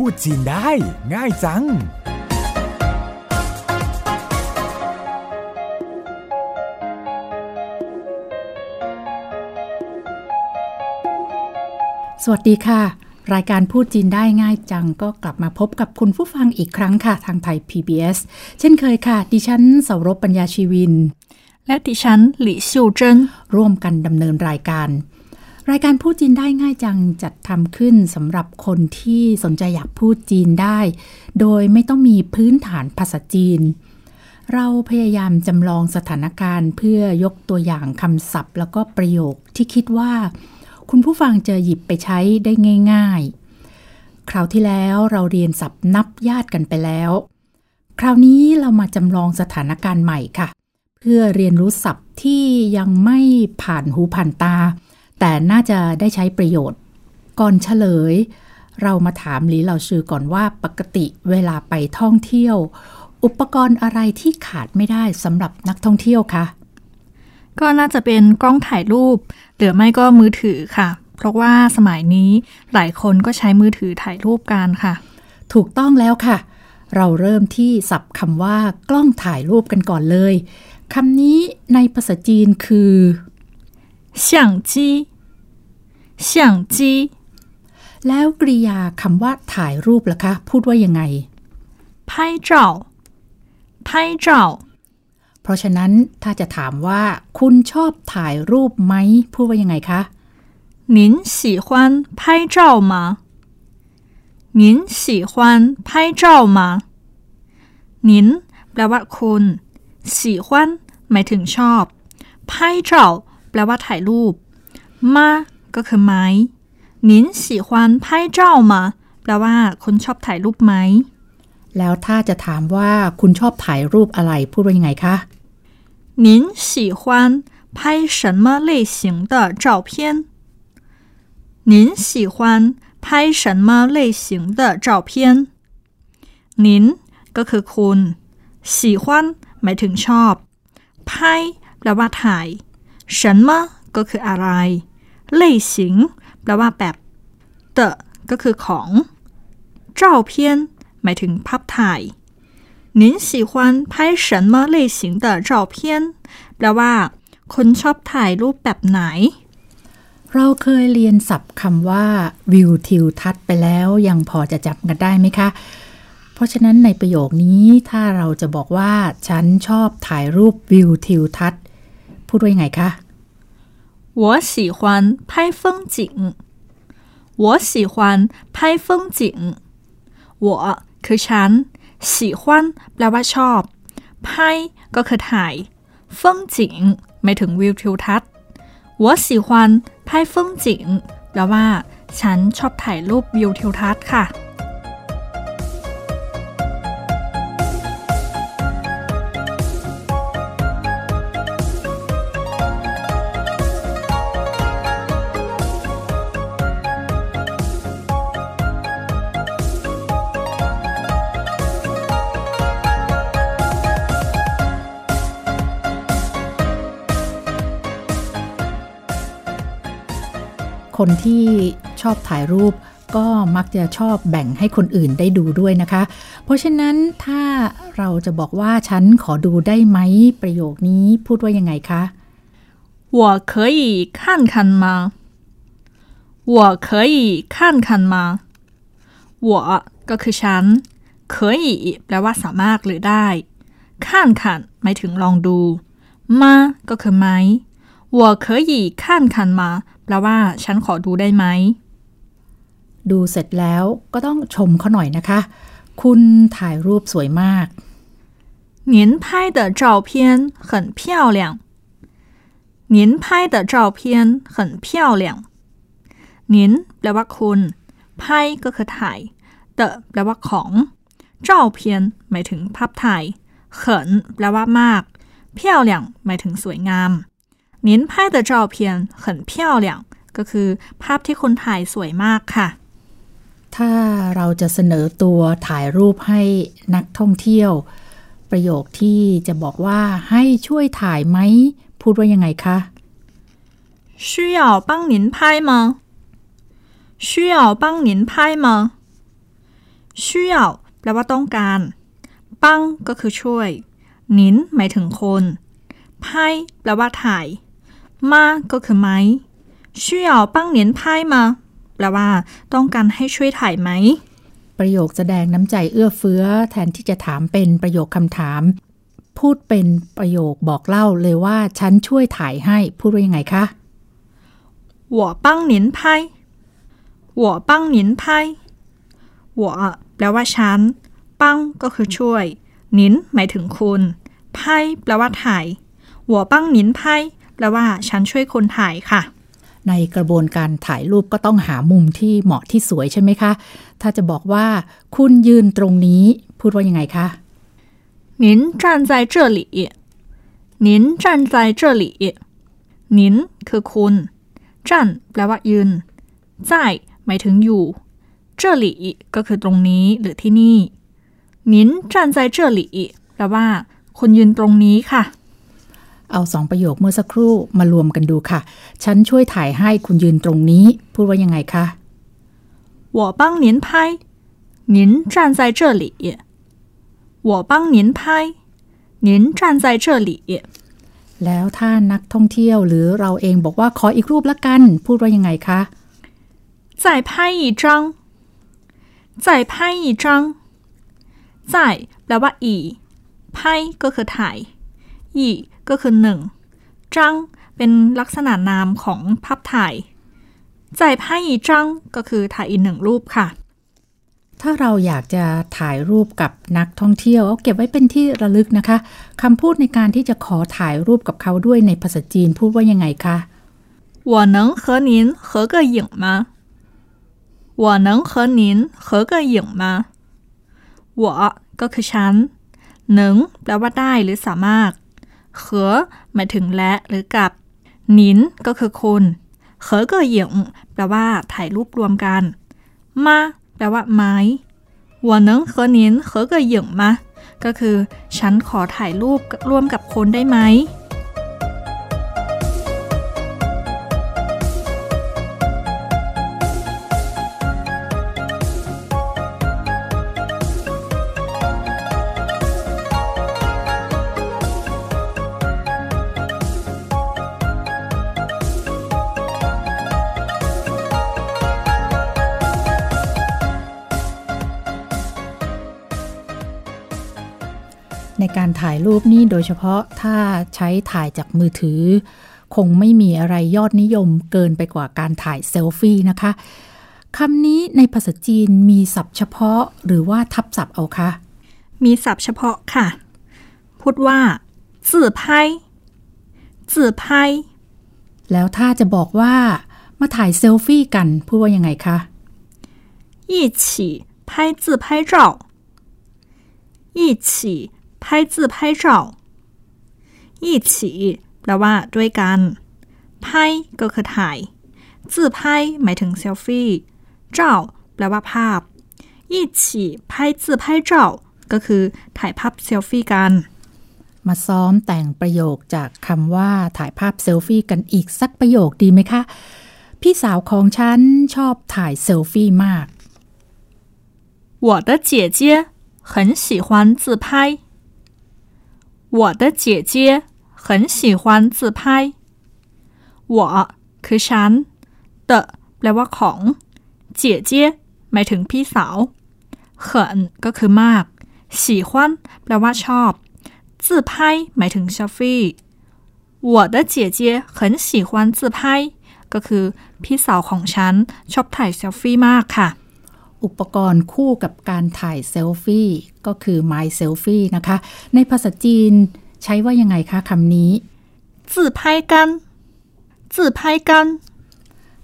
พูดจีนได้ ง่ายจัง สวัสดีค่ะ รายการพูดจีนได้ง่ายจัง ก็กลับมาพบกับคุณผู้ฟังอีกครั้งค่ะ ทางไทย PBS เช่นเคยค่ะ ดิฉันเสารบปัญญาชีวิน และดิฉันหลี่ซิวเจิ้นร่วมกันดำเนินรายการ รายการพูดจีนได้ง่ายจังจัดทำขึ้นสำหรับคนที่สนใจอยากพูดจีนได้ โดยไม่ต้องมีพื้นฐานภาษาจีน เราพยายามจำลองสถานการณ์เพื่อยกตัวอย่างคำศัพท์ แล้วก็ประโยคที่คิดว่า คุณผู้ฟังจะหยิบไปใช้ได้ง่าย ๆ คราวที่แล้วเราเรียนศัพท์นับญาติกันไปแล้ว คราวนี้เรามาจำลองสถานการณ์ใหม่ค่ะ เพื่อเรียนรู้ศัพท์ที่ยังไม่ผ่านหูผ่านตา แต่น่าจะได้ใช้ประโยชน์ ก่อนเฉลย เรามาถามหลีเหล่าชื่อก่อนว่าปกติเวลาไปท่องเที่ยว อุปกรณ์อะไรที่ขาดไม่ได้สำหรับนักท่องเที่ยวคะก็น่าจะเป็นกล้องถ่ายรูป หรือไม่ก็มือถือค่ะ เพราะว่าสมัยนี้หลายคนก็ใช้มือถือถ่ายรูปกันค่ะ ถูกต้องแล้วค่ะ เราเริ่มที่ศัพท์คำว่ากล้องถ่ายรูปกันก่อนเลยคำนี้ในภาษาจีนคือ 相机相机 แล้วกริยาคำว่าถ่ายรูปล่ะคะ พูดว่ายังไง 拍照拍照 เพราะฉะนั้นถ้าจะถามว่า คุณชอบถ่ายรูปไหม พูดว่ายังไงคะ 您喜欢拍照吗您喜欢拍照吗您แปลว่าคุณ喜欢หมายถึงชอบ拍照แป ลว่าถ่ายรูปมาก็คือไหม您喜欢拍照吗แปลว่าคุณชอบถ่ายรูปไหม แล้วถ้าจะถามว่าคุณชอบถ่ายรูปอะไร พูดว่ายังไงคะ 您喜欢拍什么类型的照片？您喜欢拍什么类型的照片？您ก็คือคุณ喜欢หมายถึงชอบ拍แปลว่าถ่าย 什么ก็คืออะไร类型แปลว่าแบบ的ก็คือของ照片หมายถึงภาพถ่าย 您喜欢拍什么类型的照片แปลว่า คุณชอบถ่ายรูปแบบไหน เราเคยเรียนศัพท์คำว่าวิวทิวทัศน์ไปแล้วยังพอจะจำกันได้ไหมคะ เพราะฉะนั้นในประโยคนี้ถ้าเราจะบอกว่า ฉันชอบถ่ายรูปวิวทิวทัศน์ พู ดว่ายังไงคะ 我喜欢拍风景我喜欢拍风景我คือฉัน喜欢แปลว่าชอบ拍ก็คือถ่าย风景หมายถึงวิวทิวทัศน์我喜欢拍风景แปลว่า ฉันชอบถ่ายรูปวิวทิวทัศน์ค่ะ คนที่ชอบถ่ายรูป ก็มักจะชอบแบ่งให้คนอื่นได้ดูด้วยนะคะ เพราะฉะนั้นถ้าเราจะบอกว่าฉันขอดูได้ไหม ประโยคนี้พูดว่ายังไงคะ 我可以看看吗我可以看看吗我ก็คือฉัน可以แปลว่าสามารถหรือได้看看หมายถึงลองดูมาก็คือไหม我可以看看吗 แปลว่าฉันขอดูได้ไหม ดูเสร็จแล้วก็ต้องชมเขาหน่อยนะคะ คุณถ่ายรูปสวยมาก 您拍的照片很漂亮您拍的照片很漂亮您แปลว่าคุณ拍ก็คือถ่าย的แปลว่าของ照片หมายถึงภาพถ่าย很แปลว่ามาก漂亮หมายถึงสวยงาม 您拍的照片很漂亮ก็คือภาพที่คุณถ่ายสวยมากค่ะ ถ้าเราจะเสนอตัวถ่ายรูปให้นักท่องเที่ยว ประโยคที่จะบอกว่าให้ช่วยถ่ายไหม พูดว่ายังไงคะ 需要帮您拍吗需要帮您拍吗 需要แปลว่าต้องการปังก็คือช่วยหนินหมายถึงคนไพ่แปลว่าถ่าย มาก็คือไหม需要帮您拍吗แปลว่าต้องการให้ช่วยถ่ายไหม ประโยคแสดงน้ำใจเอื้อเฟื้อ แทนที่จะถามเป็นประโยคคำถาม พูดเป็นประโยคบอกเล่าเลยว่าฉันช่วยถ่ายให้ พูดว่ายังไงคะ 我帮您拍我帮您拍我แปลว่าฉัน ปังก็คือช่วยหนินหมายถึงคุณไพ่แปลว่าถ่าย我帮您拍 แปลว่าฉันช่วยคนถ่ายค่ะ ในกระบวนการถ่ายรูปก็ต้องหามุมที่เหมาะที่สวยใช่ไหมคะ ถ้าจะบอกว่า คุณยืนตรงนี้ พูดว่ายังไงคะ 您站在这里您站在这里您คือคุณ站แปลว่ายืน在หมายถึงอยู่这里ก็คือตรงนี้หรือที่นี่您站在这里แปลว่า คุณยืนตรงนี้ค่ะ เอาสองประโยคเมื่อสักครู่มารวมกันดูค่ะ ฉันช่วยถ่ายให้คุณยืนตรงนี้ พูดว่ายังไงคะ 我帮您拍您站在这里我帮您拍您站在这里 แล้วถ้านักท่องเที่ยวหรือเราเองบอกว่าขออีกรูปละกัน พูดว่ายังไงคะ 再拍一张再拍一张再แปลว่าอีไพ่ก็คือถ่ายอี ก็คือหนึ่งจังเป็นลักษณะนามของภาพถ่ายใจไพ่อีจังก็คือถ่ายอีกหนึ่งรูปค่ะ ถ้าเราอยากจะถ่ายรูปกับนักท่องเที่ยวเอาเก็บไว้เป็นที่ระลึกนะคะคำพูดในการที่จะขอถ่ายรูปกับเขาด้วยในภาษาจีนพูดว่ายังไงคะ 我能和您合个影吗我能和您合个影吗我ก็คือฉันหนึ่งแปลว่าได้หรือสามารถ เขอหมายถึงและหรือกับนินก็คือคนเขอเกอเหยียงแปลว่าถ่ายรูปรวมกัน มาแปลว่าไม้หัวเนิ้งเหอนินเหอเกอเหยียงมาก็คือ ฉันขอถ่ายรูปร่วมกับคนได้ไหม รถ่ายรูปนี่โดยเฉพาะถ้าใช้ถ่ายจากมือถือ คงไม่มีอะไรยอดนิยมเกินไปกว่าการถ่ายเซลฟี่นะคะคำนี้ในภาษาจีนมีศัพท์เฉพาะหรือว่าทับศัพท์เอาคะ มีศัพท์เฉพาะค่ะ พูดว่าจื่อไพ่จื่อไพ่ แล้วถ้าจะบอกว่ามาถ่ายเซลฟี่กันพูดว่ายังไงคะ 一起拍自拍照一起 拍自拍照一起แปลว่าด้วยกันไพ่ก็คือถ่ายจื่อไพ่หมายถึงเซลฟี่เจ้าแปลว่าภาพ一起拍自拍照ก็คือถ่ายภาพเซลฟี่กัน มาซ้อมแต่งประโยคจากคำว่าถ่ายภาพเซลฟี่กันอีกสักประโยคดีไหมคะ พี่สาวของฉันชอบถ่ายเซลฟี่มาก 我的姐姐很喜欢自拍。 我的姐姐很喜欢自拍。我คือฉัน的แปลว่าของเจี๋ยเจี้ยหมายถึงพี่สาวเขินก็คือมาก喜欢แปลว่าชอบ自拍หมายถึงเซลฟี่我的姐姐很喜欢自拍ก็คือพี่สาวของฉันชอบถ่ายเซลฟี่มากค่ะ อุปกรณ์คู่กับการถ่ายเซลฟี่ก็คือ My Selfie นะคะ ในภาษาจีนใช้ว่ายังไงคะคำนี้ 自拍杆自拍杆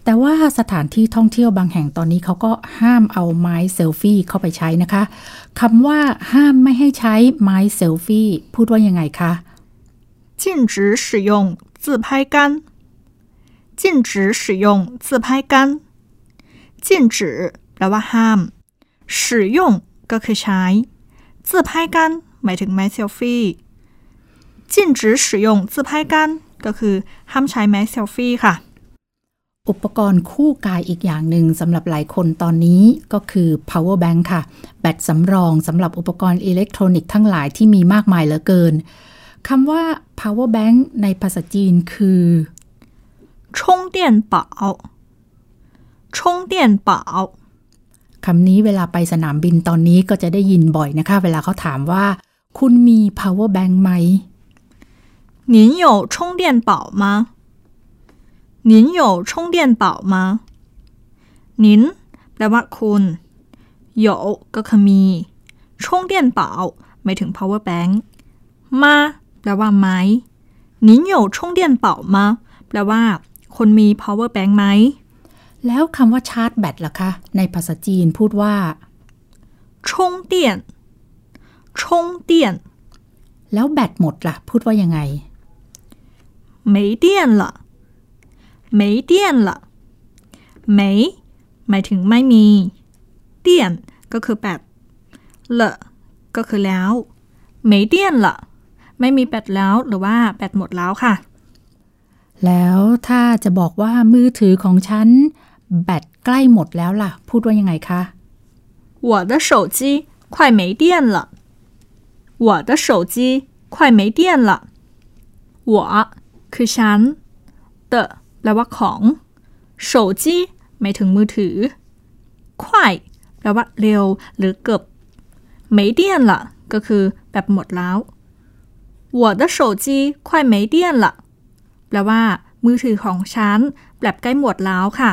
แต่ว่าสถานที่ท่องเที่ยวบางแห่งตอนนี้เขาก็ห้ามเอาไม้เซลฟี่เข้าไปใช้นะคะคำว่าห้ามไม่ให้ใช้ไม้เซลฟี่พูดว่ายังไงคะ 禁止使用自拍杆禁止使用自拍杆禁止แป ลว่าห้าม使用ก็คือใช้自拍杆หมายถึงไม้เซลฟี่禁止使用自拍杆ก็คือห้ามใช้ไม้เซลฟี่ค่ะ อุปกรณ์คู่กายอีกอย่างหนึ่งสำหรับหลายคนตอนนี้ก็คือ power bank ค่ะ แบตสำรองสำหรับอุปกรณ์อิเล็กทรอนิกส์ทั้งหลายที่มีมากมายเหลือเกินคำว่า power bank ในภาษาจีนคือ 充电宝充电宝 คำนี้เวลาไปสนามบินตอนนี้ก็จะได้ยินบ่อยนะคะ เวลาเขาถามว่า คุณมี power bank ไหม 您有充电宝吗您有充电宝吗您แปลว่าคุณ有ก็คือมี充电宝หมายถึง power bank มาแปลว่าไหม您有充电宝吗แปลว่า คนมี power bank ไหม แล้วคำว่าชาร์จแบตล่ะคะ ในภาษาจีนพูดว่า 充电充电 แล้วแบตหมดล่ะ พูดว่ายังไง 没电了没电了没หมายถึงไม่มีเตียนก็คือแบตละก็คือแล้ว没电了ไม่มีแบตแล้วหรือว่าแบตหมดแล้วค่ะ แล้วถ้าจะบอกว่ามือถือของฉัน แบตใกล้หมดแล้วล่ะ พูดว่ายังไงคะ 我的手机快没电了我的手机快没电了我คือฉัน的แปลว่าของ手机หมายถึงมือถือ快แปลว่าเร็ว หรือเกือบ没电了ก็คือแบบหมดแล้ว我的手机快没电了แปลว่า มือถือของฉันแบบใกล้หมดแล้วค่ะ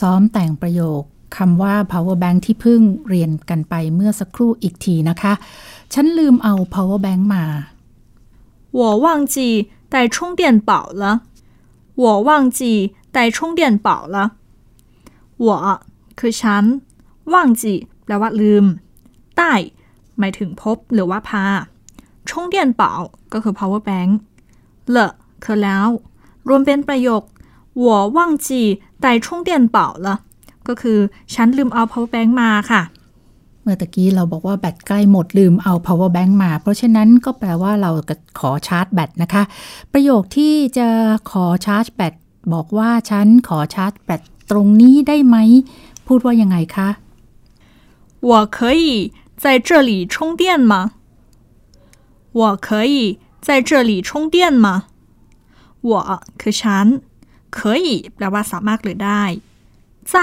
ซ้อมแต่งประโยคคำว่า power bank ที่เพิ่งเรียนกันไปเมื่อสักครู่อีกทีนะคะ ฉันลืมเอา power bank มา 我忘记带充电宝了。我忘记带充电宝了。我คือฉันว่างจีแปลว่าลืมใต้หมายถึงพบหรือว่าพา充电宝ก็คือ power bank เลคือแล้ว รวมเป็นประโยค我忘记 带充电宝了ก็คือฉันลืมเอา power bank มาค่ะ เมื่อตะกี้เราบอกว่าแบตใกล้หมดลืมเอา power bank มา เพราะฉะนั้นก็แปลว่าเราก็ขอชาร์จแบตนะคะ ประโยคที่จะขอชาร์จแบตบอกว่าฉันขอชาร์จแบตตรงนี้ได้ไหม พูดว่ายังไงคะ 我可以在这里充电吗？我可以在这里充电吗？我คือฉัน 可以แปลว่าสามารถหรือได้在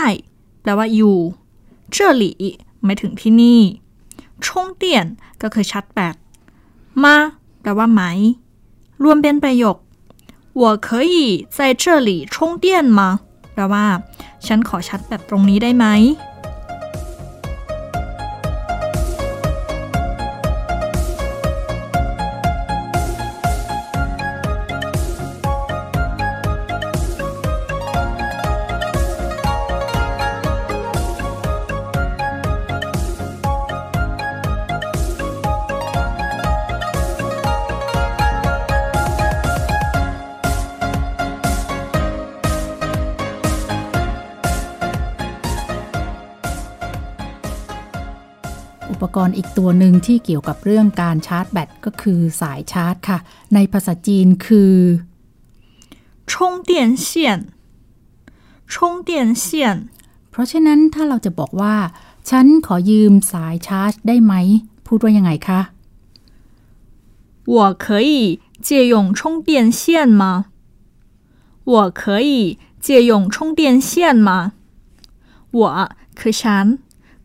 แปลว่าอยู่这里หมายถึงที่นี่充电ก็คือชาร์จแบตมาแปลว่าไหม รวมเป็นประโยค我可以在这里充电吗แปลว่า ฉันขอชาร์จแบตตรงนี้ได้ไหม อุปกรณ์อีกตัวหนึ่งที่เกี่ยวกับเรื่องการชาร์จแบตก็คือสายชาร์จค่ะ ในภาษาจีนคือ 充电线充电线 เพราะฉะนั้นถ้าเราจะบอกว่า ฉันขอยืมสายชาร์จได้ไหม พูดว่ายังไงคะ 我可以借用充电线吗？我可以借用充电线吗？我คือฉัน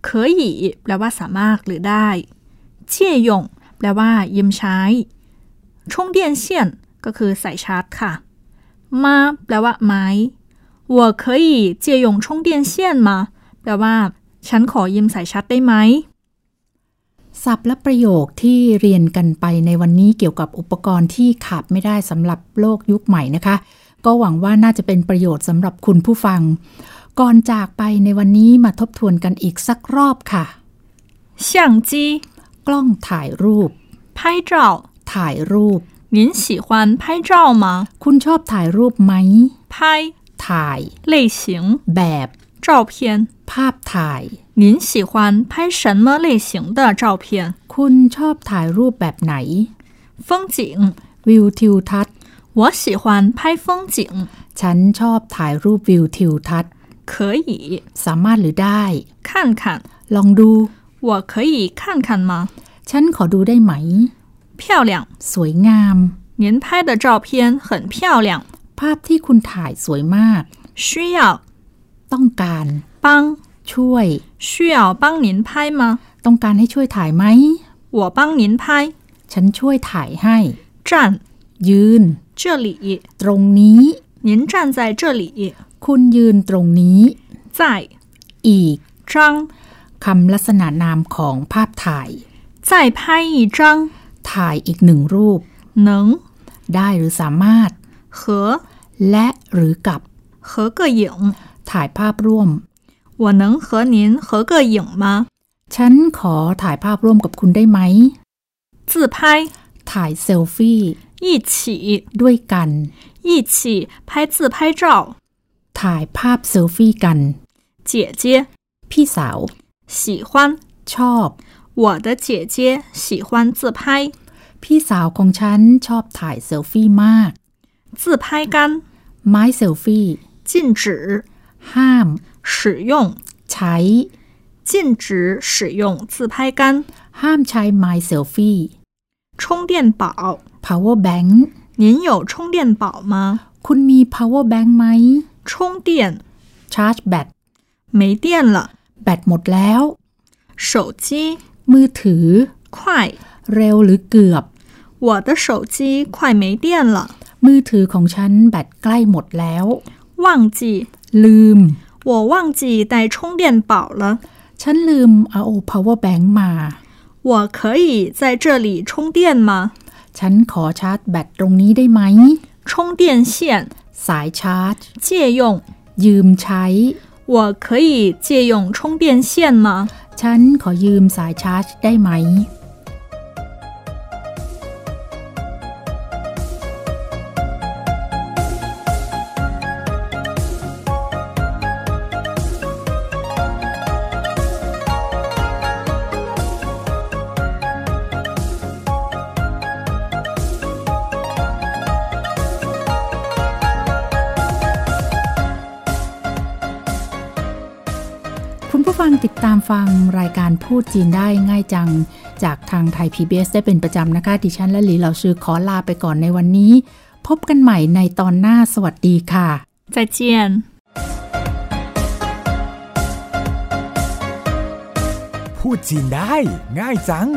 可以แปลว่าสามารถหรือได้借用แปลว่า ยืมใช้充电线ก็คือสายชาร์จค่ะมาแปลว่าไหม我可以借用充电线吗แปลว่า ฉันขอยืมสายชาร์จได้ไหม ศัพท์และประโยคที่เรียนกันไปในวันนี้เกี่ยวกับอุปกรณ์ที่ขาดไม่ได้สำหรับโลกยุคใหม่นะคะ ก็หวังว่าน่าจะเป็นประโยชน์สำหรับคุณผู้ฟัง ก่อนจากไปในวันนี้มาทบทวนกันอีกสักรอบค่ะ 相机 กล้องถ่ายรูป 拍照 ถ่ายรูป 您喜欢拍照吗？ คุณชอบถ่ายรูปไหม 拍 ถ่าย 类型 แบบ 照片， ภาพถ่าย 您喜欢拍什么类型的照片？ คุณชอบถ่ายรูปแบบไหน 风景、 วิวทิวทัศน์ 我 我喜欢拍风景， ฉันชอบถ่ายรูปวิวทิวทัศน์ 可以 สามารถหรือได้ 看看。 ลองดู 我可以看看吗？ ฉันขอดูได้ไหม 漂亮， สวยงาม 您拍的照片很漂亮， ภาพที่คุณถ่ายสวยมาก 需要 ต้องการ 帮 ช่วย 需要帮您拍吗？ ต้องการให้ช่วยถ่ายไหม 我帮您拍。 ฉันช่วยถ่ายให้ 站 ยืน 这里， ตรงนี้ 您站在这里。 คุณยืนตรงนี้ 在 อีก 张， คำลักษณะนามของภาพถ่าย 再拍一张， ถ่ายอีกหนึ่งรูป 能 ได้หรือสามารถ 和 และหรือกับ 合个影。 ถ่ายภาพร่วม 我能和您合个影吗？ ฉันขอถ่ายภาพร่วมกับคุณได้ไหม 自拍， ถ่ายเซลฟี่ 一起 ด้วยกัน 一起拍自拍照。 ถ่ายภาพเซลฟี่กัน 姐姐 พี่สาว 喜欢， ชอบ 我的姐姐喜欢自拍。 พี่สาวของฉันชอบถ่ายเซลฟี่มาก 自拍杆 ไม้เซลฟี่ 禁止 ห้าม 使用， ใช้ 禁止使用自拍杆。 ห้ามใช้ไม้เซลฟี่ 充电宝， power bank 您有充电宝吗？ คุณมี power bank ไหม 充电 charge แบต 没电了， แบตหมดแล้ว 手机 มือถือ 快， เร็วหรือเกือบ 我的手机快没电了， มือถือของฉันแบตใกล้หมดแล้ว 忘记， ลืม 我忘记带充电宝了。 ฉันลืมเอา power bank มา 我可以在这里充电吗？ ฉันขอชาร์จแบตตรงนี้ได้ไหม 充电线 สายชาร์จ 借用， ยืมใช้ 我可以借用充电线吗？ ฉันขอยืมสายชาร์จได้ไหม ผู้ฟังติดตามฟังรายการพูดจีนได้ง่ายจัง จากทางไทย PBS ได้เป็นประจำนะคะ ดิฉันและหลีเหล่าชื่อขอลาไปก่อนในวันนี้ พบกันใหม่ในตอนหน้าสวัสดีค่ะ再见。พูดจีนได้ ง่ายจัง